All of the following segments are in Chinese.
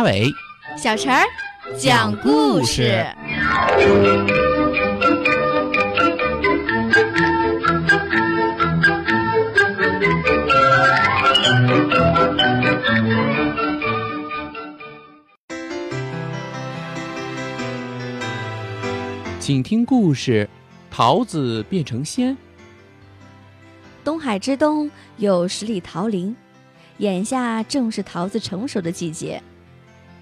马尾，小陈儿讲故事。请听故事：桃子变成仙。东海之东有十里桃林，眼下正是桃子成熟的季节。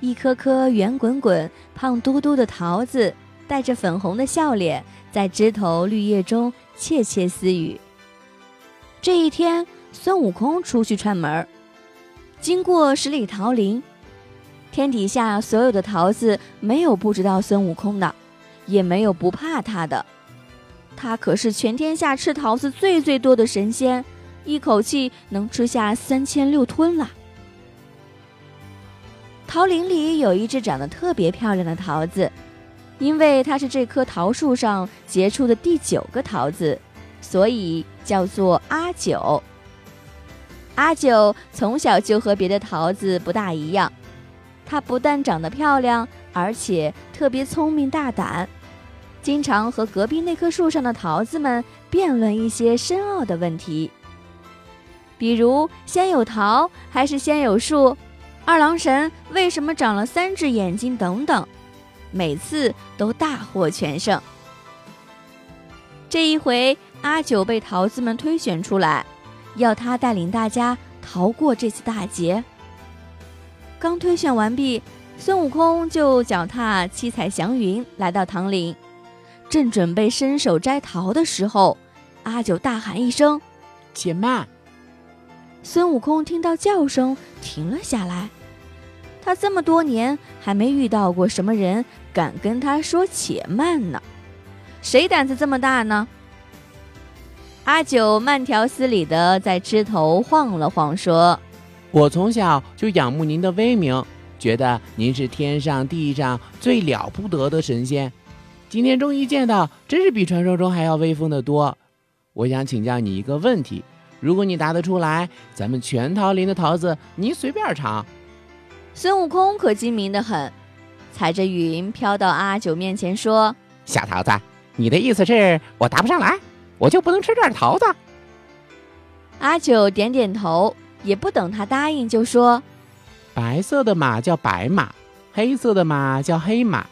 一颗颗圆滚滚、胖嘟嘟的桃子，带着粉红的笑脸，在枝头绿叶中窃窃私语。这一天，孙悟空出去串门儿，经过十里桃林，天底下所有的桃子没有不知道孙悟空的。也没有不怕他的，他可是全天下吃桃子最最多的神仙，一口气能吃下三千六吞了。桃林里有一只长得特别漂亮的桃子，因为它是这棵桃树上结出的第九个桃子，所以叫做阿九。阿九从小就和别的桃子不大一样，它不但长得漂亮，而且特别聪明大胆。经常和隔壁那棵树上的桃子们辩论一些深奥的问题，比如先有桃还是先有树，二郎神为什么长了三只眼睛等等，每次都大获全胜。这一回，阿九被桃子们推选出来，要他带领大家逃过这次大劫。刚推选完毕，孙悟空就脚踏七彩祥云来到唐岭。正准备伸手摘桃的时候，阿九大喊一声：“且慢！”孙悟空听到叫声，停了下来。他这么多年还没遇到过什么人敢跟他说“且慢”呢。谁胆子这么大呢？阿九慢条斯理地在枝头晃了晃，说：“我从小就仰慕您的威名，觉得您是天上地上最了不得的神仙。”今天终于见到，真是比传说中还要威风的多。我想请教你一个问题，如果你答得出来，咱们全桃林的桃子你随便尝。孙悟空可精明的很，踩着云飘到阿九面前说：“小桃子，你的意思是我答不上来，我就不能吃这桃子？”阿九点点头，也不等他答应，就说：“白色的马叫白马，黑色的马叫黑马。”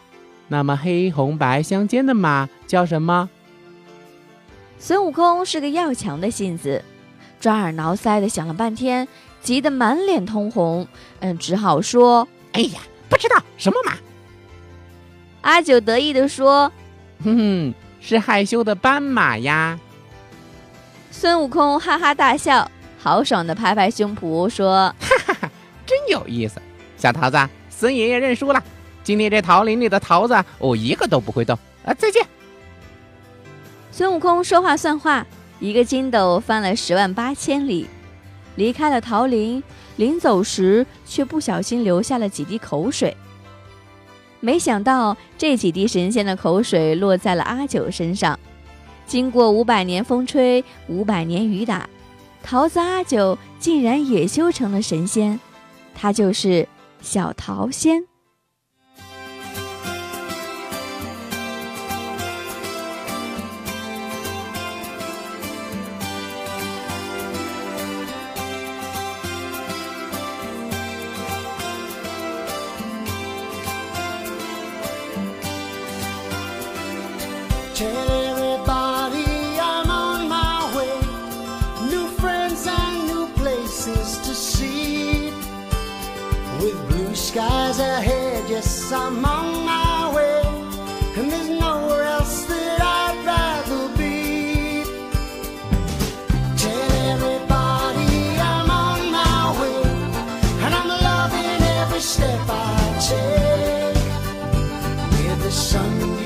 那么黑红白相间的马叫什么？孙悟空是个要强的性子，抓耳挠腮的想了半天，急得满脸通红。嗯，只好说：“哎呀，不知道什么马。”阿九得意地说：“哼哼，是害羞的斑马呀。”孙悟空哈哈大笑，豪爽地拍拍胸脯说：“哈哈哈，真有意思！小桃子，孙爷爷认输了。”今天这桃林里的桃子，我一个都不会动啊！再见。孙悟空说话算话，一个筋斗翻了十万八千里，离开了桃林，临走时却不小心留下了几滴口水。没想到这几滴神仙的口水落在了阿九身上，经过五百年风吹，五百年雨打，桃子阿九竟然也修成了神仙，他就是小桃仙。Tell everybody I'm on my way. New friends and new places to see. With blue skies ahead, yes, I'm on my way. And there's nowhere else that I'd rather be. Tell everybody I'm on my way. And I'm loving every step I take. With the sun